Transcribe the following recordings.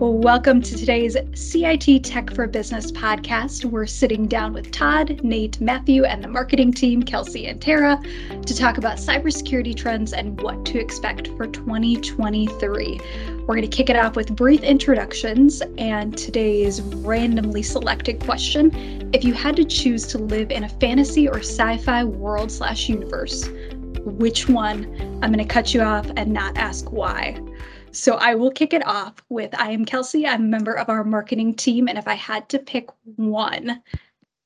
Well, welcome to today's CIT Tech for Business podcast. We're sitting down with Todd, Nate, Matthew, and the marketing team, Kelsey and Tara, to talk about cybersecurity trends and what to expect for 2023. We're going to kick it off with brief introductions and today's randomly selected question. If you had to choose to live in a fantasy or sci-fi world slash universe, which one? I'm going to cut you off and not ask why. So I will kick it off with I am Kelsey. I'm a member of our marketing team. And if I had to pick one,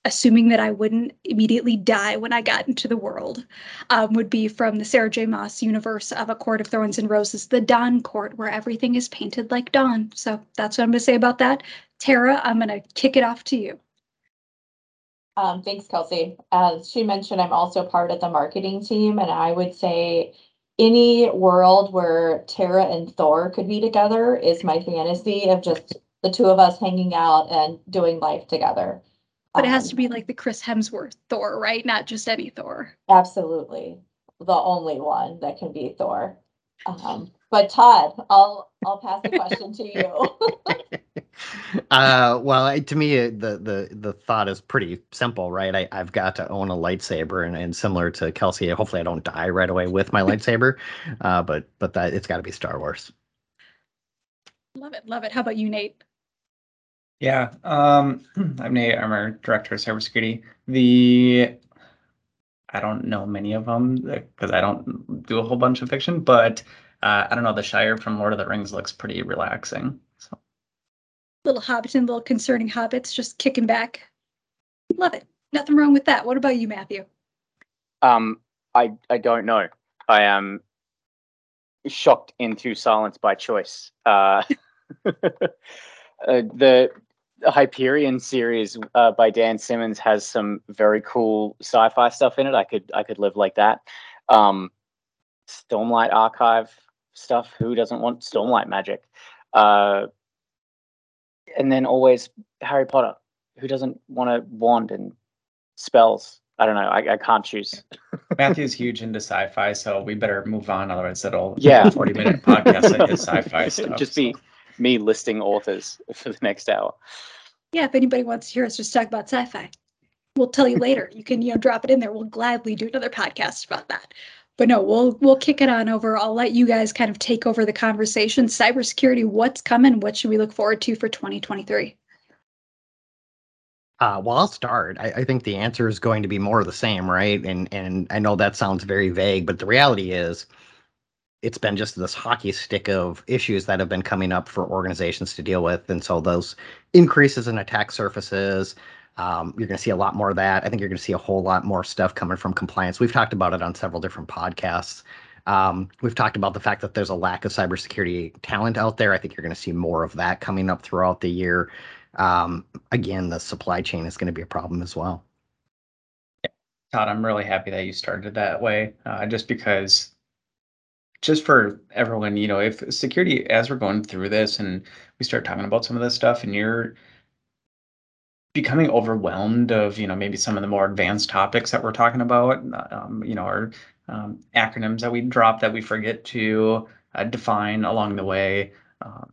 assuming that I wouldn't immediately die when I got into the world, um, would be from the Sarah J. Maas universe of A Court of Thorns and Roses, the Dawn Court, where everything is painted like dawn. So that's what I'm going to say about that. Tara, I'm going to kick it off to you. Um, thanks, Kelsey. As she mentioned, I'm also part of the marketing team, and I would say any world where Tara and Thor could be together is my fantasy of just the two of us hanging out and doing life together. But it has um, to be like the Chris Hemsworth Thor, right? Not just any Thor. Absolutely. The only one that can be Thor. Um, but Todd, I'll I'll pass the question to you. uh, well, to me, the the the thought is pretty simple, right? I, I've got to own a lightsaber, and, and similar to Kelsey, hopefully I don't die right away with my lightsaber. Uh, but but that it's got to be Star Wars. Love it, love it. How about you, Nate? Yeah, um, I'm Nate. I'm our director of cybersecurity. The I don't know many of them because I don't do a whole bunch of fiction, but uh, I don't know. The Shire from Lord of the Rings looks pretty relaxing. So little Hobbiton, little concerning hobbits just kicking back. Love it. Nothing wrong with that. What about you, Matthew? Um, I I don't know. I am shocked into silence by choice. Uh, uh, the Hyperion series uh, by Dan Simmons has some very cool sci-fi stuff in it. I could I could live like that. Um, Stormlight Archive stuff. Who doesn't want Stormlight magic? Uh, and then always Harry Potter. Who doesn't want a wand and spells? I don't know. I, I can't choose. Matthew's huge into sci-fi, so we better move on. Otherwise, it'll yeah forty minute podcast like his sci-fi stuff. Just be so. me listing authors for the next hour. Yeah, if anybody wants to hear us just talk about sci-fi, we'll tell you later. You can you know drop it in there. We'll gladly do another podcast about that but no, we'll we'll kick it on over. I'll let you guys kind of take over the conversation. Cybersecurity, what's coming? What should we look forward to for 2023? Uh, well, I'll start. I, I, think the answer is going to be more of the same, right? And and I know that sounds very vague, but the reality is, it's been just this hockey stick of issues that have been coming up for organizations to deal with, and so those increases in attack surfaces, um, you're going to see a lot more of that. I think you're going to see a whole lot more stuff coming from compliance. We've talked about it on several different podcasts. Um, we've talked about the fact that there's a lack of cybersecurity talent out there. I think you're going to see more of that coming up throughout the year. Um, again, the supply chain is going to be a problem as well. Todd, I'm really happy that you started that way, uh, just because, just for everyone, you know, if security, as we're going through this and we start talking about some of this stuff, and you're becoming overwhelmed of you know maybe some of the more advanced topics that we're talking about um, you know our um, acronyms that we drop that we forget to uh, define along the way. Um,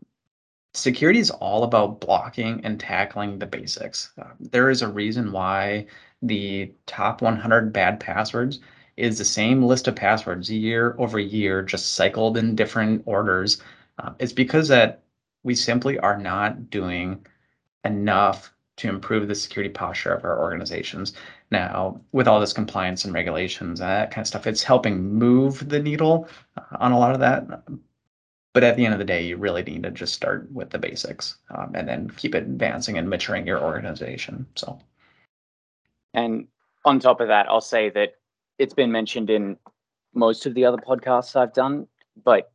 security is all about blocking and tackling the basics. Uh, there is a reason why the top 100 bad passwords is the same list of passwords year over year just cycled in different orders. Uh, it's because that we simply are not doing enough to improve the security posture of our organizations. Now, with all this compliance and regulations and that kind of stuff, it's helping move the needle uh, on a lot of that. But at the end of the day, you really need to just start with the basics um, and then keep it advancing and maturing your organization. So, and on top of that, I'll say that it's been mentioned in most of the other podcasts I've done, but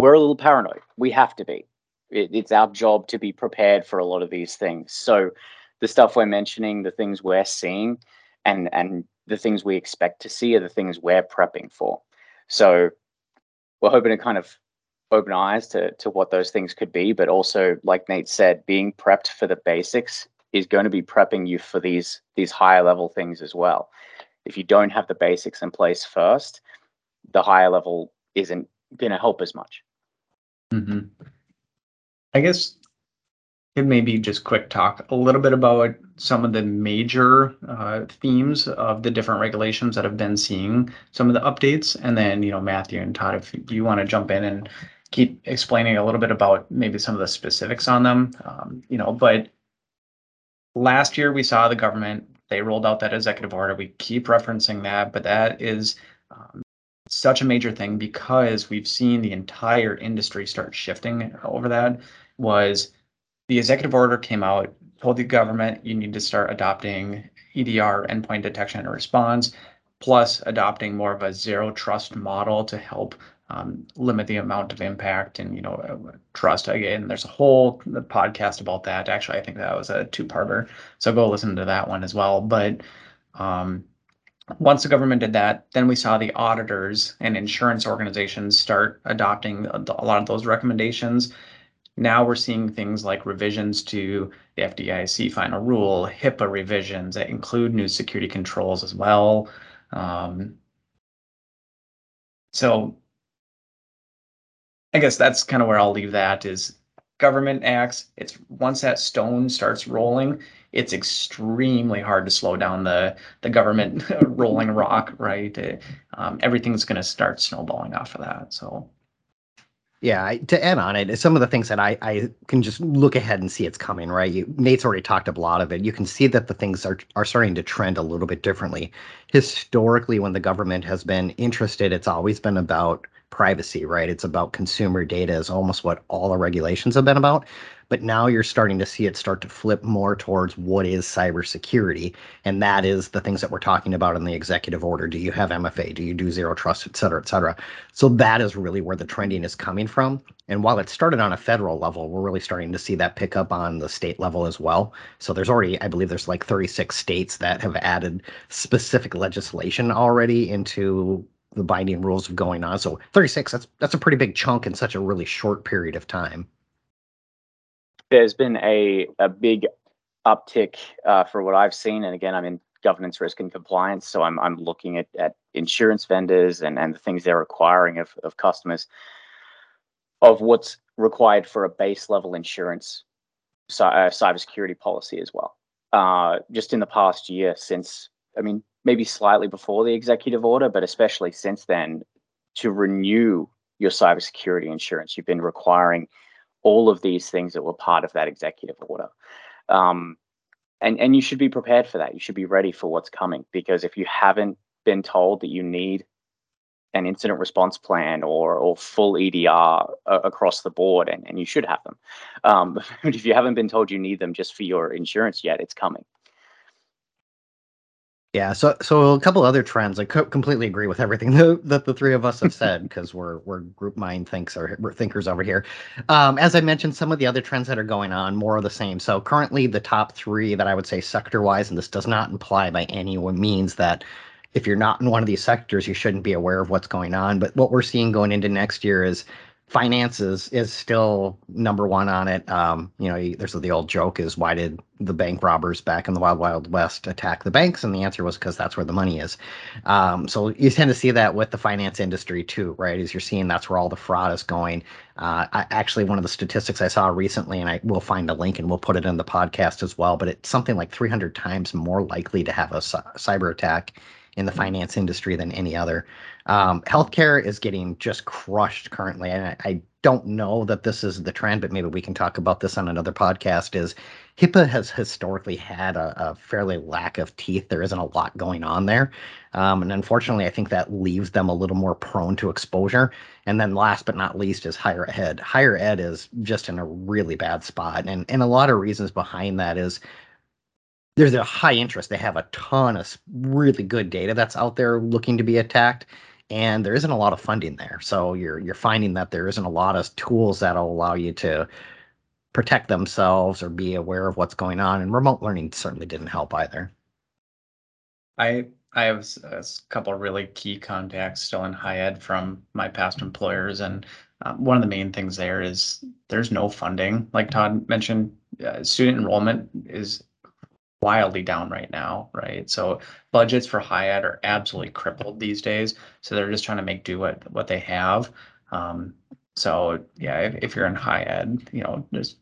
we're a little paranoid. We have to be it, it's our job to be prepared for a lot of these things. So the stuff we're mentioning, the things we're seeing, and and the things we expect to see are the things we're prepping for. So we're hoping to kind of open eyes to to what those things could be, but also, like Nate said, being prepped for the basics is going to be prepping you for these these higher level things as well. If you don't have the basics in place first, the higher level isn't going to help as much. Mm-hmm. I guess could maybe just quick talk a little bit about some of the major uh, themes of the different regulations that have been seeing some of the updates. And then, you know, Matthew and Todd, if you want to jump in and keep explaining a little bit about maybe some of the specifics on them, um, you know, but last year we saw the government, they rolled out that executive order. We keep referencing that, but that is um, such a major thing because we've seen the entire industry start shifting over that was the executive order came out, told the government you need to start adopting EDR, endpoint detection and response, plus adopting more of a zero trust model to help um, limit the amount of impact and you know trust. Again there's a whole podcast about that. Actually i think that was a two-parter so go listen to that one as well. But um, once the government did that then we saw the auditors and insurance organizations start adopting a lot of those recommendations now we're seeing things like revisions to the FDIC final rule, HIPAA revisions that include new security controls as well. Um, so I guess that's kind of where I'll leave that is government acts. It's once that stone starts rolling, it's extremely hard to slow down the the government rolling rock, right? Um, everything's going to start snowballing off of that. So yeah, to add on it, some of the things that I, I can just look ahead and see it's coming, right? You, Nate's already talked a lot of it. You can see that the things are, are starting to trend a little bit differently. Historically, when the government has been interested, it's always been about privacy, right? It's about consumer data, is almost what all the regulations have been about. But now you're starting to see it start to flip more towards what is cybersecurity. And that is the things that we're talking about in the executive order. Do you have MFA? Do you do zero trust, et cetera, et cetera? So that is really where the trending is coming from. And while it started on a federal level, we're really starting to see that pick up on the state level as well. So there's already, I believe there's like 36 states that have added specific legislation already into the binding rules of going on. So 36, that's that's a pretty big chunk in such a really short period of time there's been a, a big uptick uh, for what I've seen. And again, I'm in governance risk and compliance. So I'm, I'm looking at, at insurance vendors and, and the things they're requiring of, of customers of what's required for a base level insurance uh, cybersecurity policy as well. Uh, just in the past year, since, I mean, maybe slightly before the executive order, but especially since then, to renew your cybersecurity insurance, you've been requiring all of these things that were part of that executive order. Um, and, and you should be prepared for that. You should be ready for what's coming because if you haven't been told that you need an incident response plan or, or full EDR across the board, and, and you should have them. Um, but if you haven't been told you need them just for your insurance yet, it's coming. Yeah, so so a couple other trends. I co- completely agree with everything that, that the three of us have said because we're we're group mind thinks or thinkers over here. Um, as I mentioned, some of the other trends that are going on, more of the same. So currently, the top three that I would say sector wise, and this does not imply by any means that if you're not in one of these sectors, you shouldn't be aware of what's going on. But what we're seeing going into next year is finances is still number one on it. Um, you know, there's the old joke is why did the bank robbers back in the wild wild west attack the banks? And the answer was because that's where the money is. Um, so you tend to see that with the finance industry too, right? As you're seeing, that's where all the fraud is going. Uh, I, actually, one of the statistics I saw recently, and I will find a link and we'll put it in the podcast as well. But it's something like 300 times more likely to have a cyber attack in the finance industry than any other. Um, healthcare is getting just crushed currently, and I, I, don't know that this is the trend, but maybe we can talk about this on another podcast. Is HIPAA has historically had a, a fairly lack of teeth. There isn't a lot going on there, um, and unfortunately, I think that leaves them a little more prone to exposure. And then, last but not least, is higher ed. Higher ed is just in a really bad spot, and and a lot of reasons behind that is there's a high interest. They have a ton of really good data that's out there looking to be attacked, and there isn't a lot of funding there. So you're you're finding that there isn't a lot of tools that'll allow you to protect themselves or be aware of what's going on. And remote learning certainly didn't help either. I I have a couple really key contacts still in high ed from my past employers, and um, one of the main things there is there's no funding. Like Todd mentioned, uh, student enrollment is wildly down right now, right? So budgets for high ed are absolutely crippled these days. So they're just trying to make do what what they have. Um, so yeah, if, if you're in high ed, you know, just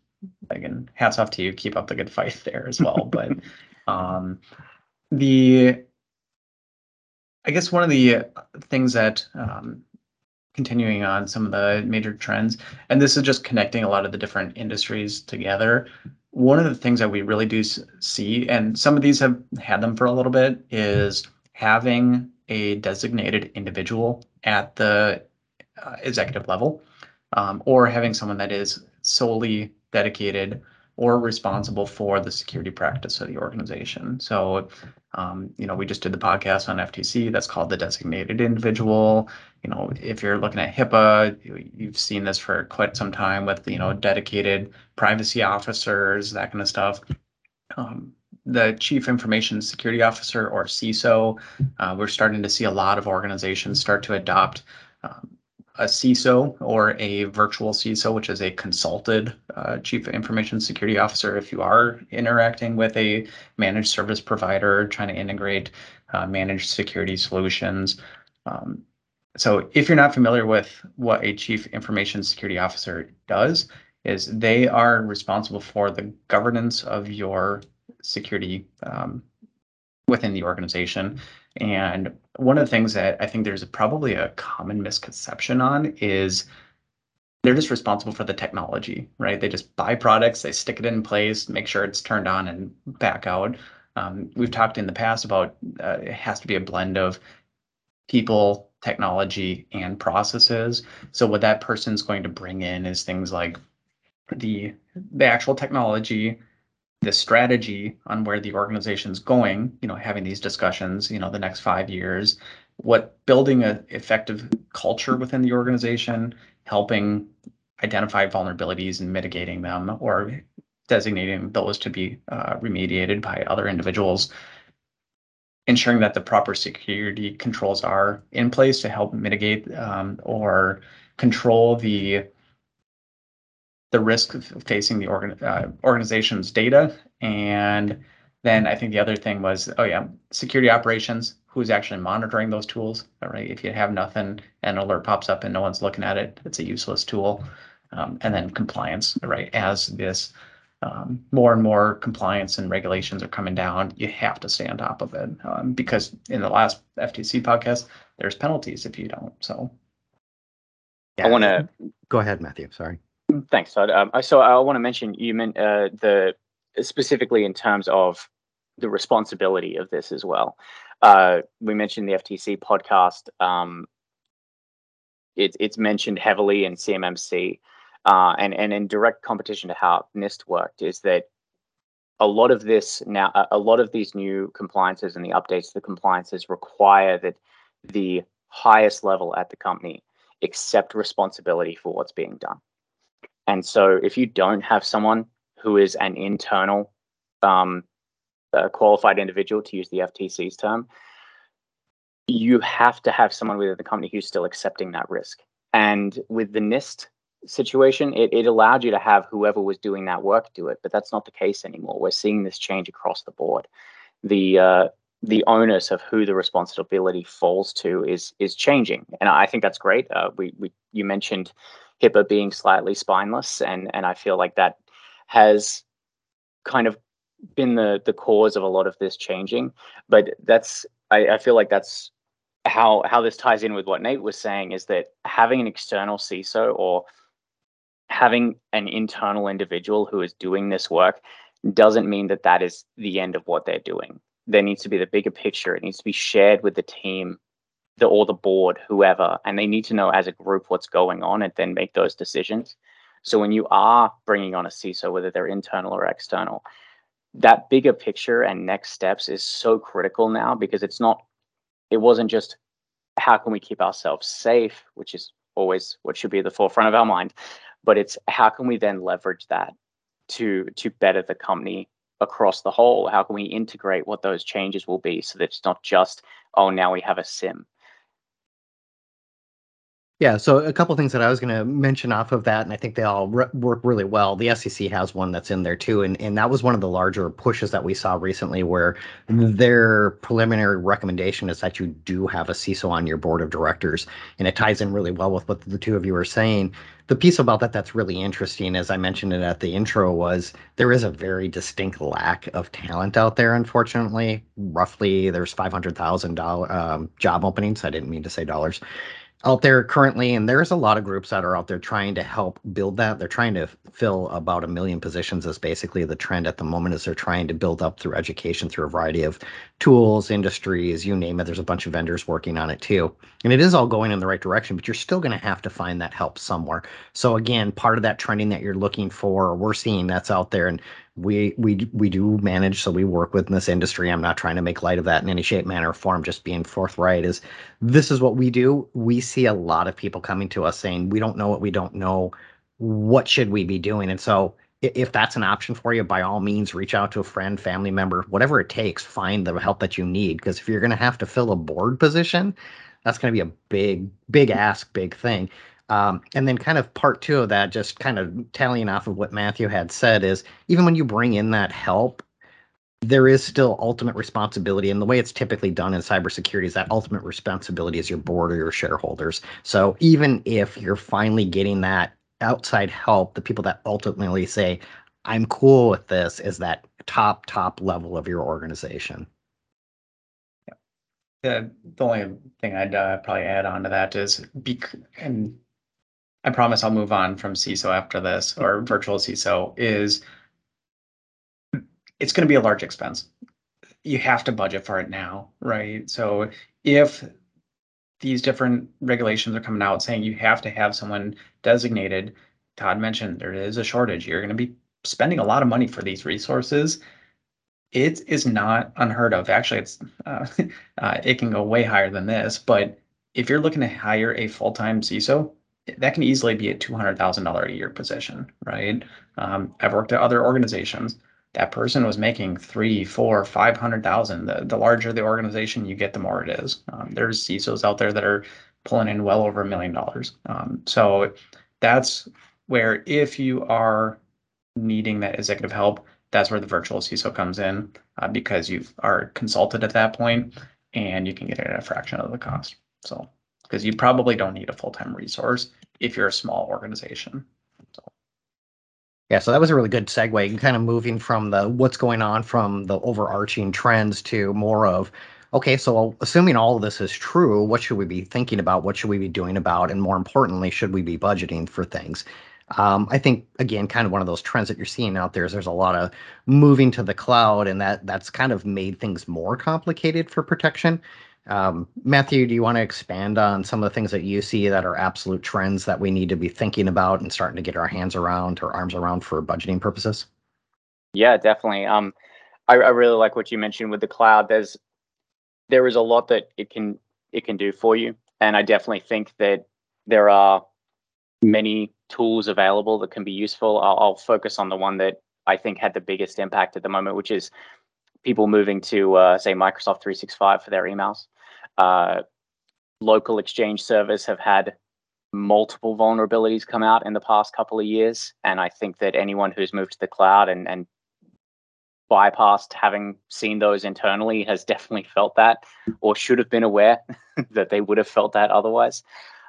again, hats off to you. Keep up the good fight there as well. But um, the, I guess one of the things that um, continuing on some of the major trends, and this is just connecting a lot of the different industries together. One of the things that we really do see, and some of these have had them for a little bit, is having a designated individual at the uh, executive level, um, or having someone that is solely dedicated or responsible for the security practice of the organization. So, um, you know, we just did the podcast on FTC. That's called the designated individual. You know, if you're looking at HIPAA, you've seen this for quite some time with you know dedicated privacy officers, that kind of stuff. Um, the chief information security officer or CISO, uh, we're starting to see a lot of organizations start to adopt um, a CISO or a virtual CISO, which is a consulted uh, chief information security officer. If you are interacting with a managed service provider, trying to integrate uh, managed security solutions. Um, so if you're not familiar with what a chief information security officer does, is they are responsible for the governance of your security um, within the organization. And one of the things that I think there's probably a common misconception on is they're just responsible for the technology, right? They just buy products, they stick it in place, make sure it's turned on and back out. Um, we've talked in the past about uh, it has to be a blend of people, technology, and processes. So what that person's going to bring in is things like the the actual technology, the strategy on where the organization's going, you know, having these discussions, you know, the next five years, what building an effective culture within the organization, helping identify vulnerabilities and mitigating them or designating those to be uh, remediated by other individuals, ensuring that the proper security controls are in place to help mitigate um, or control the the risk of facing the organ, uh, organization's data. And then I think the other thing was, oh yeah, security operations, who's actually monitoring those tools, all right? If you have nothing, an alert pops up and no one's looking at it, it's a useless tool. Um, and then compliance, right? As this um, more and more compliance and regulations are coming down, you have to stay on top of it. Um, because in the last FTC podcast, there's penalties if you don't. So yeah. I want to go ahead, Matthew. Sorry. Thanks, Todd. Um, so I want to mention you meant uh, the specifically in terms of the responsibility of this as well. Uh, we mentioned the FTC podcast. Um, it, it's mentioned heavily in CMMC, uh, and and in direct competition to how NIST worked is that a lot of this now, a lot of these new compliances and the updates to the compliances require that the highest level at the company accept responsibility for what's being done. And so if you don't have someone who is an internal um, qualified individual, to use the FTC's term, you have to have someone within the company who's still accepting that risk. And with the NIST situation, it, it allowed you to have whoever was doing that work do it, but that's not the case anymore. We're seeing this change across the board. The uh, the onus of who the responsibility falls to is is changing, and I think that's great. Uh, we we you mentioned HIPAA being slightly spineless, and and I feel like that has kind of been the the cause of a lot of this changing. But that's I, I feel like that's how how this ties in with what Nate was saying is that having an external CISO or having an internal individual who is doing this work doesn't mean that that is the end of what they're doing. There needs to be the bigger picture. It needs to be shared with the team the or the board, whoever, and they need to know as a group what's going on and then make those decisions. So when you are bringing on a CISO, whether they're internal or external, that bigger picture and next steps is so critical now because it's not, it wasn't just how can we keep ourselves safe, which is always what should be at the forefront of our mind, but it's how can we then leverage that to to better the company across the whole? How can we integrate what those changes will be so that it's not just, oh, now we have a SIEM yeah, so a couple things that I was going to mention off of that, and I think they all re- work really well. The SEC has one that's in there too, and and that was one of the larger pushes that we saw recently, where their preliminary recommendation is that you do have a CISO on your board of directors, and it ties in really well with what the two of you are saying. the piece about that that's really interesting, as I mentioned it at the intro, was there is a very distinct lack of talent out there. Unfortunately, roughly there's five hundred thousand um, job openings. I didn't mean to say dollars out there currently and there's a lot of groups that are out there trying to help build that. They're trying to fill about a million positions as basically the trend at the moment is they're trying to build up through education through a variety of tools industries you name it. There's a bunch of vendors working on it too. And it is all going in the right direction but you're still going to have to find that help somewhere. So again part of that trending that you're looking for or we're seeing that's out there and we we we do manage so we work with this industry. I'm not trying to make light of that in any shape manner or form. Just being forthright is this is what we do. We see a lot of people coming to us saying we don't know what we don't know. What should we be doing? And so if that's an option for you by all means reach out to a friend family member whatever it takes find the help that you need. Because if you're going to have to fill a board position that's going to be a big big ask big thing um, and then, kind of part two of that, just kind of tallying off of what Matthew had said, is even when you bring in that help, there is still ultimate responsibility. And the way it's typically done in cybersecurity is that ultimate responsibility is your board or your shareholders. So even if you're finally getting that outside help, the people that ultimately say, I'm cool with this, is that top, top level of your organization. The, the only thing I'd uh, probably add on to that is, bec- and I promise I'll move on from CISO after this or virtual CISO is it's going to be a large expense. You have to budget for it now, right? So if these different regulations are coming out saying you have to have someone designated, Todd mentioned there is a shortage. You're going to be spending a lot of money for these resources. It is not unheard of. Actually, it's uh, uh, it can go way higher than this. But if you're looking to hire a full-time CISO, that can easily be a $200,000 a year position, right? Um, I've worked at other organizations. That person was making three, four, five hundred thousand. The, the larger the organization you get, the more it is. Um, there's CISOs out there that are pulling in well over a million dollars. Um, so that's where if you are needing that executive help, that's where the virtual CISO comes in uh, because you are consulted at that point and you can get it at a fraction of the cost. So because you probably don't need a full-time resource if you're a small organization. So. Yeah, so that was a really good segue, and kind of moving from the what's going on from the overarching trends to more of okay, so assuming all of this is true, what should we be thinking about? What should we be doing about? And more importantly, should we be budgeting for things? Um, I think again, kind of one of those trends that you're seeing out there is there's a lot of moving to the cloud, and that that's kind of made things more complicated for protection. Um, Matthew, do you want to expand on some of the things that you see that are absolute trends that we need to be thinking about and starting to get our hands around or arms around for budgeting purposes? Yeah, definitely. Um, I, I really like what you mentioned with the cloud. There's there is a lot that it can it can do for you, and I definitely think that there are many tools available that can be useful. I'll, I'll focus on the one that I think had the biggest impact at the moment, which is people moving to uh, say Microsoft 365 for their emails uh, local exchange servers have had multiple vulnerabilities come out in the past couple of years. And I think that anyone who's moved to the cloud and, and bypassed having seen those internally has definitely felt that or should have been aware that they would have felt that otherwise.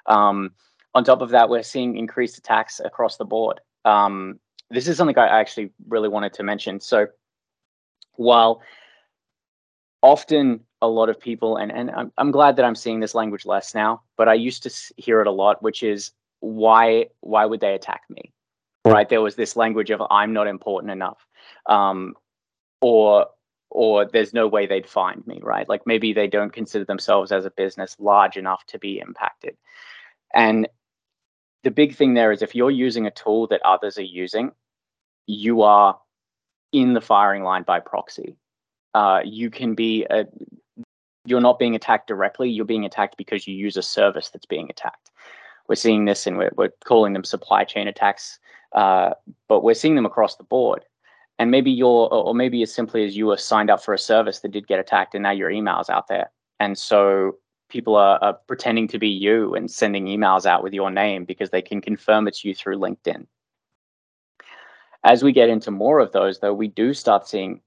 Um, on top of that, we're seeing increased attacks across the board. Um, this is something I actually really wanted to mention. So while often a lot of people, and and I'm, I'm glad that I'm seeing this language less now, but I used to hear it a lot, which is why why would they attack me? Right? There was this language of I'm not important enough, um, or or there's no way they'd find me. Right? Like maybe they don't consider themselves as a business large enough to be impacted, and the big thing there is if you're using a tool that others are using, you are in the firing line by proxy. Uh, you can be a, you're not being attacked directly. You're being attacked because you use a service that's being attacked. We're seeing this, and we're, we're calling them supply chain attacks, uh, but we're seeing them across the board. And maybe you're, or maybe as simply as you were signed up for a service that did get attacked, and now your email's out there. And so people are, are pretending to be you and sending emails out with your name because they can confirm it's you through LinkedIn. As we get into more of those, though, we do start seeing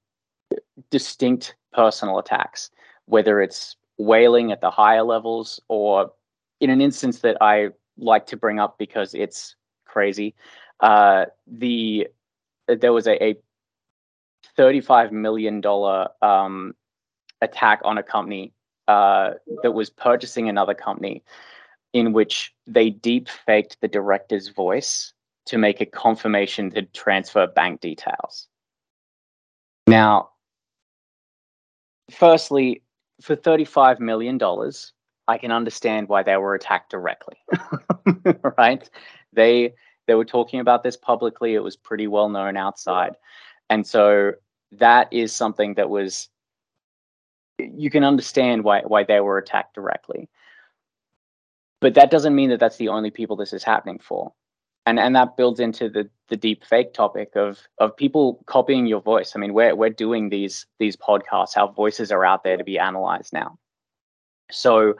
distinct personal attacks whether it's whaling at the higher levels or in an instance that I like to bring up because it's crazy. Uh, the there was a, a thirty-five million dollar um, attack on a company uh, that was purchasing another company, in which they deep faked the director's voice to make a confirmation to transfer bank details. Now, firstly, for $35 million, I can understand why they were attacked directly. right? They they were talking about this publicly. It was pretty well known outside. And so that is something that was you can understand why why they were attacked directly. But that doesn't mean that that's the only people this is happening for and and that builds into the the deep fake topic of of people copying your voice. I mean, we're we're doing these these podcasts. Our voices are out there to be analyzed now. So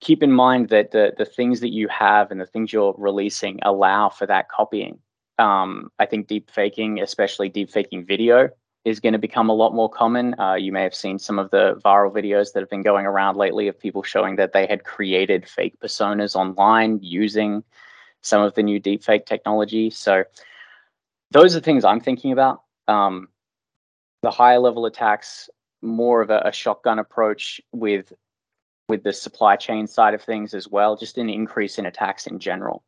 keep in mind that the the things that you have and the things you're releasing allow for that copying. Um, I think deep faking, especially deep faking video, is going to become a lot more common. Uh, you may have seen some of the viral videos that have been going around lately of people showing that they had created fake personas online using some of the new deepfake technology. So those are things I'm thinking about. Um, the higher level attacks, more of a, a, shotgun approach with with the supply chain side of things as well, just an increase in attacks in general.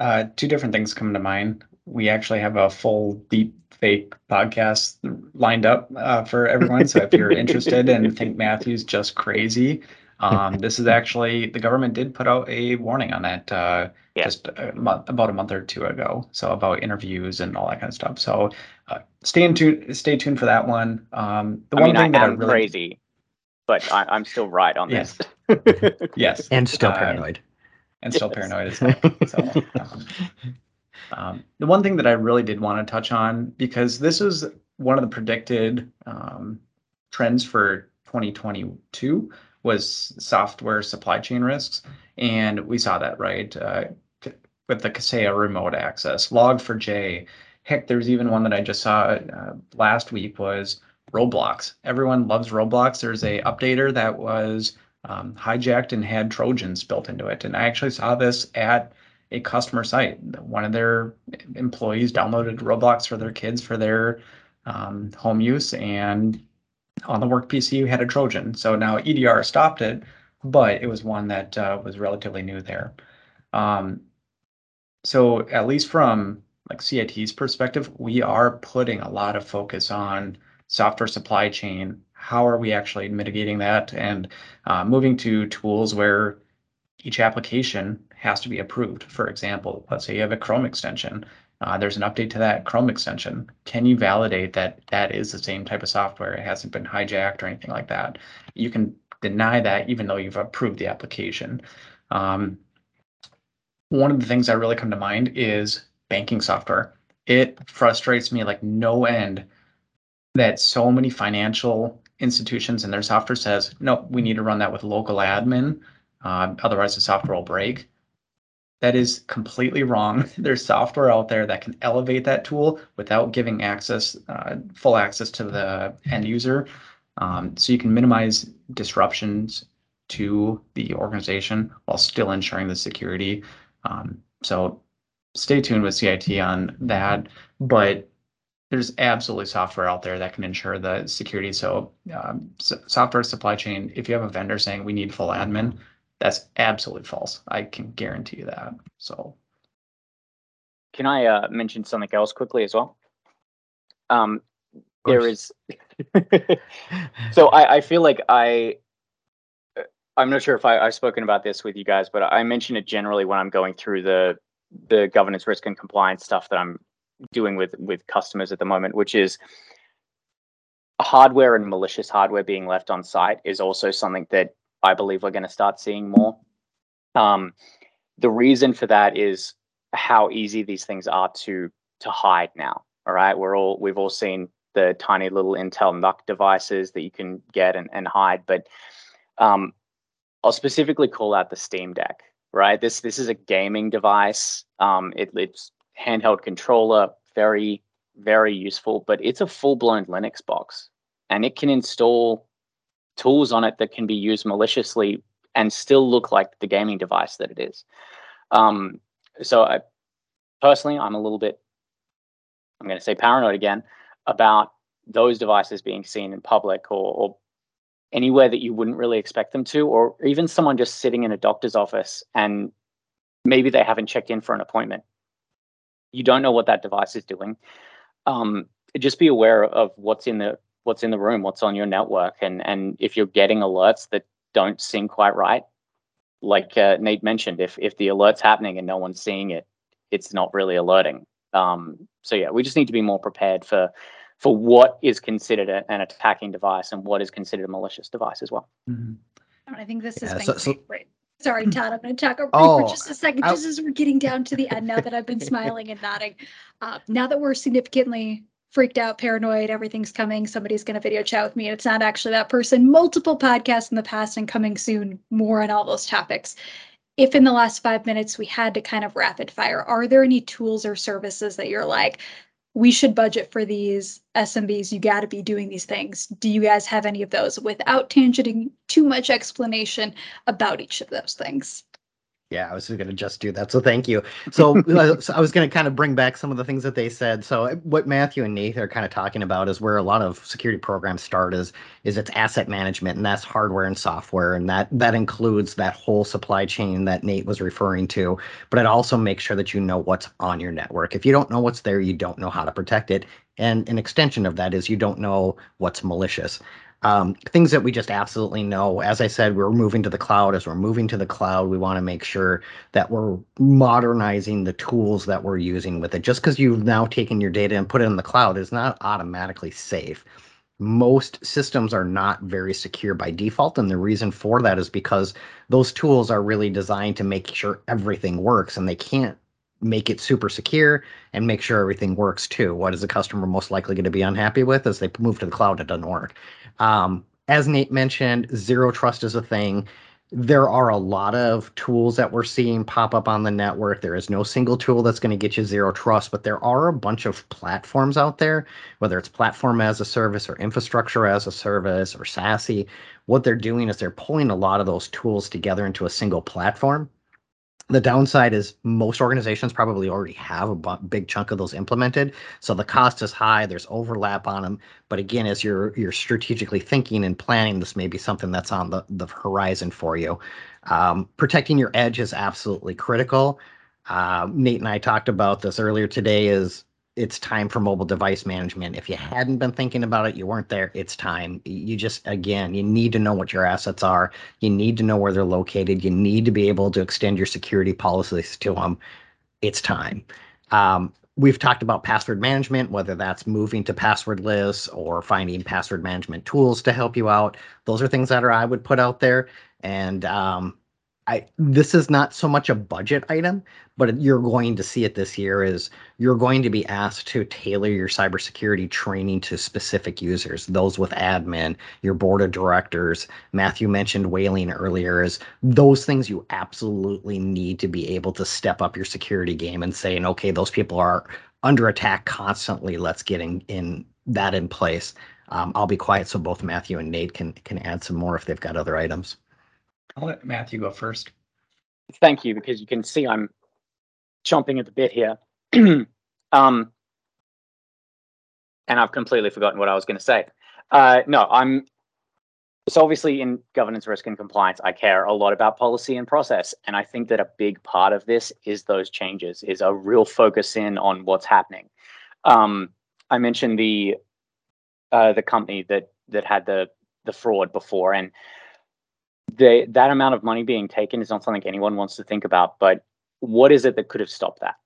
Uh, two different things come to mind. We actually have a full deep fake podcast lined up uh, for everyone. So if you're interested and think Matthew's just crazy, um, this is actually the government did put out a warning on that uh, yeah. just a month, about a month or two ago. So about interviews and all that kind of stuff. So uh, stay in tune. Stay tuned for that one. Um, the I one mean, thing I that am I really... crazy, but I, am still right on yes. this. yes, and still uh, paranoid. And still yes. paranoid as well. So, um, um, the one thing that I really did want to touch on because this is one of the predicted um, trends for 2022 was software supply chain risks. And we saw that, right? Uh, with the Kaseya remote access, Log4j. Heck, there's even one that I just saw uh, last week was Roblox. Everyone loves Roblox. There's a updater that was um, hijacked and had Trojans built into it. And I actually saw this at a customer site. One of their employees downloaded Roblox for their kids for their um, home use, and on the work PC, we had a Trojan. So now EDR stopped it, but it was one that uh, was relatively new there. Um, so at least from like CIT's perspective, we are putting a lot of focus on software supply chain. How are we actually mitigating that and uh, moving to tools where each application has to be approved? For example, let's say you have a Chrome extension uh, there's an update to that Chrome extension. Can you validate that that is the same type of software? It hasn't been hijacked or anything like that. You can deny that even though you've approved the application. Um, one of the things that really come to mind is banking software. It frustrates me like no end that so many financial institutions and their software says, no, we need to run that with local admin. Uh, otherwise, the software will break. That is completely wrong. There's software out there that can elevate that tool without giving access, uh, full access to the end user. Um, so you can minimize disruptions to the organization while still ensuring the security. Um, so stay tuned with CIT on that. But there's absolutely software out there that can ensure the security. So, um, so software supply chain, if you have a vendor saying we need full admin, that's absolutely false. I can guarantee you that. So, can I uh, mention something else quickly as well? Um, there is. so I, I feel like I. Uh, I'm not sure if I, I've spoken about this with you guys, but I mention it generally when I'm going through the the governance, risk, and compliance stuff that I'm doing with with customers at the moment, which is hardware and malicious hardware being left on site is also something that I believe we're going to start seeing more. Um, the reason for that is how easy these things are to to hide now. All right, we're all we've all seen the tiny little Intel NUC devices that you can get and, and hide, but um, I'll specifically call out the Steam Deck. Right, this this is a gaming device. Um, it, it's handheld controller, very very useful, but it's a full blown Linux box, and it can install tools on it that can be used maliciously and still look like the gaming device that it is. Um, so I personally, I'm a little bit, I'm going to say paranoid again about those devices being seen in public or, or anywhere that you wouldn't really expect them to, or even someone just sitting in a doctor's office and maybe they haven't checked in for an appointment. You don't know what that device is doing. Um, just be aware of what's in the what's in the room, what's on your network, and and if you're getting alerts that don't seem quite right, like uh, Nate mentioned, if if the alert's happening and no one's seeing it, it's not really alerting. Um, so yeah, we just need to be more prepared for for what is considered a, an attacking device and what is considered a malicious device as well. Mm-hmm. I think this has Yeah, been so- so- Sorry, Todd, I'm going to talk over Oh, for just a second, I- just as we're getting down to the end. Now that I've been smiling and nodding, uh, now that we're significantly freaked out, paranoid, everything's coming, somebody's going to video chat with me, and it's not actually that person. Multiple podcasts in the past and coming soon, more on all those topics. If in the last five minutes we had to kind of rapid fire, are there any tools or services that you're like, we should budget for these SMBs. You got to be doing these things. Do you guys have any of those without tangenting too much explanation about each of those things? Yeah, I was going to just do that. So thank you. So, uh, so I was going to kind of bring back some of the things that they said. So uh, what Matthew and Nate are kind of talking about is where a lot of security programs start is is it's asset management and that's hardware and software and that that includes that whole supply chain that Nate was referring to. But it also makes sure that you know what's on your network. If you don't know what's there, you don't know how to protect it. And an extension of that is you don't know what's malicious um, things that we just absolutely know. As I said, we're moving to the cloud. As we're moving to the cloud, we want to make sure that we're modernizing the tools that we're using with it. Just because you've now taken your data and put it in the cloud is not automatically safe. Most systems are not very secure by default. And the reason for that is because those tools are really designed to make sure everything works and they can't make it super secure and make sure everything works too. What is the customer most likely going to be unhappy with as they move to the cloud? It doesn't work. Um, as Nate mentioned, zero trust is a thing. There are a lot of tools that we're seeing pop up on the network. There is no single tool that's going to get you zero trust, but there are a bunch of platforms out there, whether it's platform as a service or infrastructure as a service or SASE. What they're doing is they're pulling a lot of those tools together into a single platform the downside is most organizations probably already have a big chunk of those implemented. So the cost is high there's overlap on them but again as you're you're strategically thinking and planning this may be something that's on the, the horizon for you. Um, protecting your edge is absolutely critical. Uh, nate and i talked about this earlier today is it's time for mobile device management. If you hadn't been thinking about it, you weren't there, it's time. You just, again, you need to know what your assets are. You need to know where they're located. You need to be able to extend your security policies to them. It's time. Um, we've talked about password management, whether that's moving to passwordless or finding password management tools to help you out. Those are things that are I would put out there. And um, I this is not so much a budget item, but you're going to see it this year is you're going to be asked to tailor your cybersecurity training to specific users, those with admin, your board of directors. Matthew mentioned whaling earlier is those things you absolutely need to be able to step up your security game and saying, okay, those people are under attack constantly. Let's get in, in that in place. Um, I'll be quiet so both Matthew and Nate can can add some more if they've got other items. I'll let Matthew go first. Thank you, because you can see I'm chomping at the bit here. um, and I've completely forgotten what I was going to say. Uh, no, I'm so obviously in governance, risk, and compliance, I care a lot about policy and process, and I think that a big part of this is those changes, is a real focus in on what's happening. Um, I mentioned the uh, the company that that had the the fraud before, and the that amount of money being taken is not something anyone wants to think about. But what is it that could have stopped that?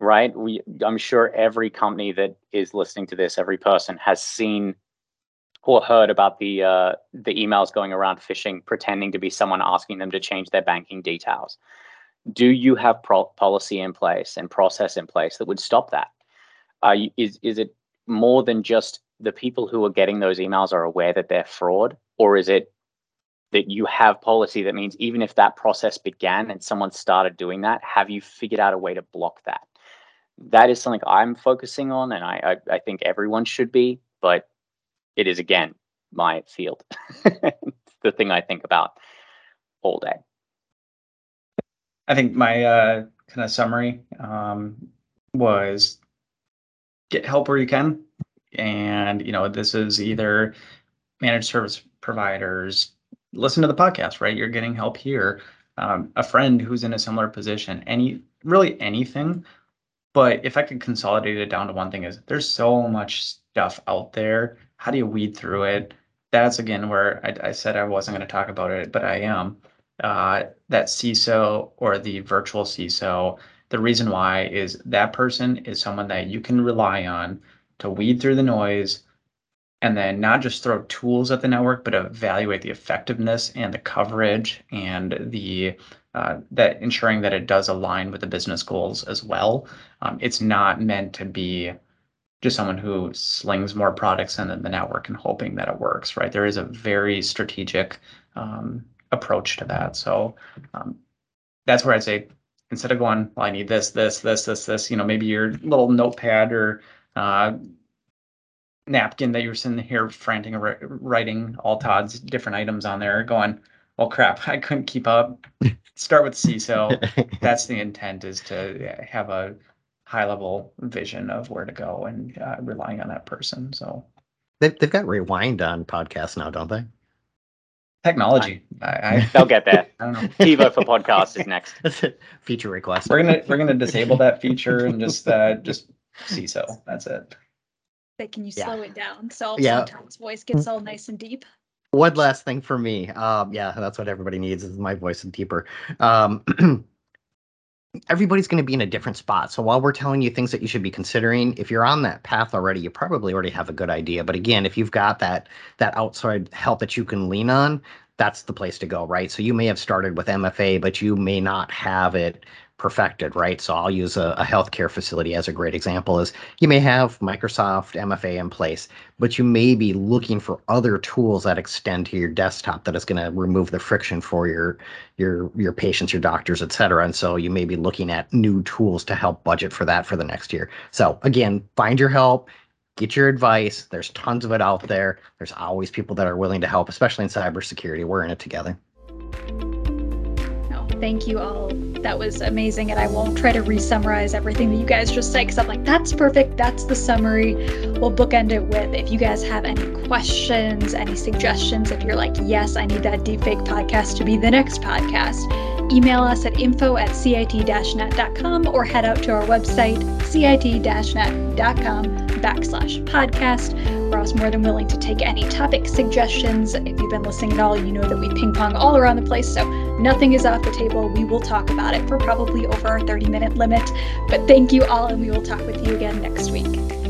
Right? We, I'm sure every company that is listening to this, every person has seen or heard about the uh, the emails going around phishing, pretending to be someone asking them to change their banking details. Do you have pro- policy in place and process in place that would stop that? Uh, is is it more than just the people who are getting those emails are aware that they're fraud, or is it that you have policy that means even if that process began and someone started doing that, have you figured out a way to block that? That is something I'm focusing on, and I I, I think everyone should be, but it is again my field, the thing I think about. all day. I think my uh, kind of summary um, was get help where you can, and you know this is either managed service providers. Listen to the podcast, right? You're getting help here. Um, a friend who's in a similar position, any really anything. But if I could consolidate it down to one thing, is there's so much stuff out there. How do you weed through it? That's again where I, I said I wasn't going to talk about it, but I am. Uh, that CISO or the virtual CISO, the reason why is that person is someone that you can rely on to weed through the noise and then not just throw tools at the network, but evaluate the effectiveness and the coverage and the uh, that ensuring that it does align with the business goals as well. Um, it's not meant to be just someone who slings more products into the network and hoping that it works, right? There is a very strategic um, approach to that. So um, that's where I'd say instead of going, well, I need this, this, this, this, this, you know, maybe your little notepad or uh, napkin that you're sitting here frantic writing all Todd's different items on there, going, well, crap, I couldn't keep up. Start with CISO. That's the intent is to have a high level vision of where to go and uh, relying on that person. So they've, they've got rewind on podcasts now, don't they? Technology. I, I, They'll get there. I don't know. TiVo for podcast is next. That's a feature request. We're gonna we're gonna disable that feature and just uh, just CISO. That's it. Can you Yeah. slow it down? So Yeah. sometimes voice gets all nice and deep. One last thing for me. Um, yeah, that's what everybody needs is my voice and deeper. Um, everybody's going to be in a different spot. So while we're telling you things that you should be considering, if you're on that path already, you probably already have a good idea. But again, if you've got that that outside help that you can lean on, that's the place to go, right? So you may have started with MFA, but you may not have it perfected, right? So I'll use a, a healthcare facility as a great example is you may have Microsoft MFA in place, but you may be looking for other tools that extend to your desktop that is going to remove the friction for your your your patients, your doctors, et cetera. And so you may be looking at new tools to help budget for that for the next year. So again, find your help, get your advice. There's tons of it out there. There's always people that are willing to help, especially in cybersecurity. We're in it together. Thank you all. That was amazing. And I won't try to re summarize everything that you guys just said because I'm like, that's perfect. That's the summary. We'll bookend it with if you guys have any questions, any suggestions, if you're like, yes, I need that deepfake podcast to be the next podcast, email us at info at cit-net.com or head out to our website, cit-net.com backslash podcast. I was more than willing to take any topic suggestions. If you've been listening at all, you know that we ping pong all around the place, so nothing is off the table. We will talk about it for probably over our 30 minute limit. But thank you all, and we will talk with you again next week.